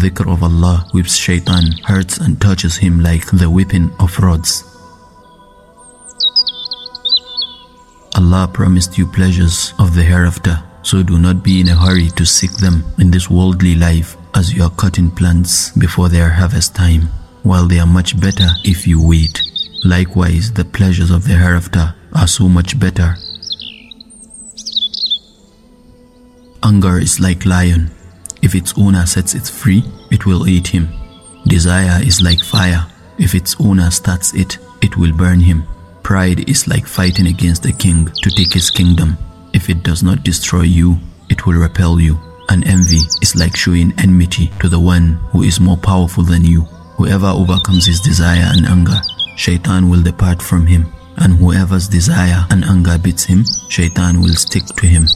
The dhikr of Allah whips shaitan, hurts and touches him like the whipping of rods. Allah promised you pleasures of the hereafter, so do not be in a hurry to seek them in this worldly life as you are cutting plants before their harvest time, while they are much better if you wait. Likewise, the pleasures of the hereafter are so much better. Anger is like lion. If its owner sets it free, it will eat him. Desire is like fire. If its owner starts it, it will burn him. Pride is like fighting against a king to take his kingdom. If it does not destroy you, it will repel you. And envy is like showing enmity to the one who is more powerful than you. Whoever overcomes his desire and anger, shaitan will depart from him. And whoever's desire and anger beats him, shaitan will stick to him.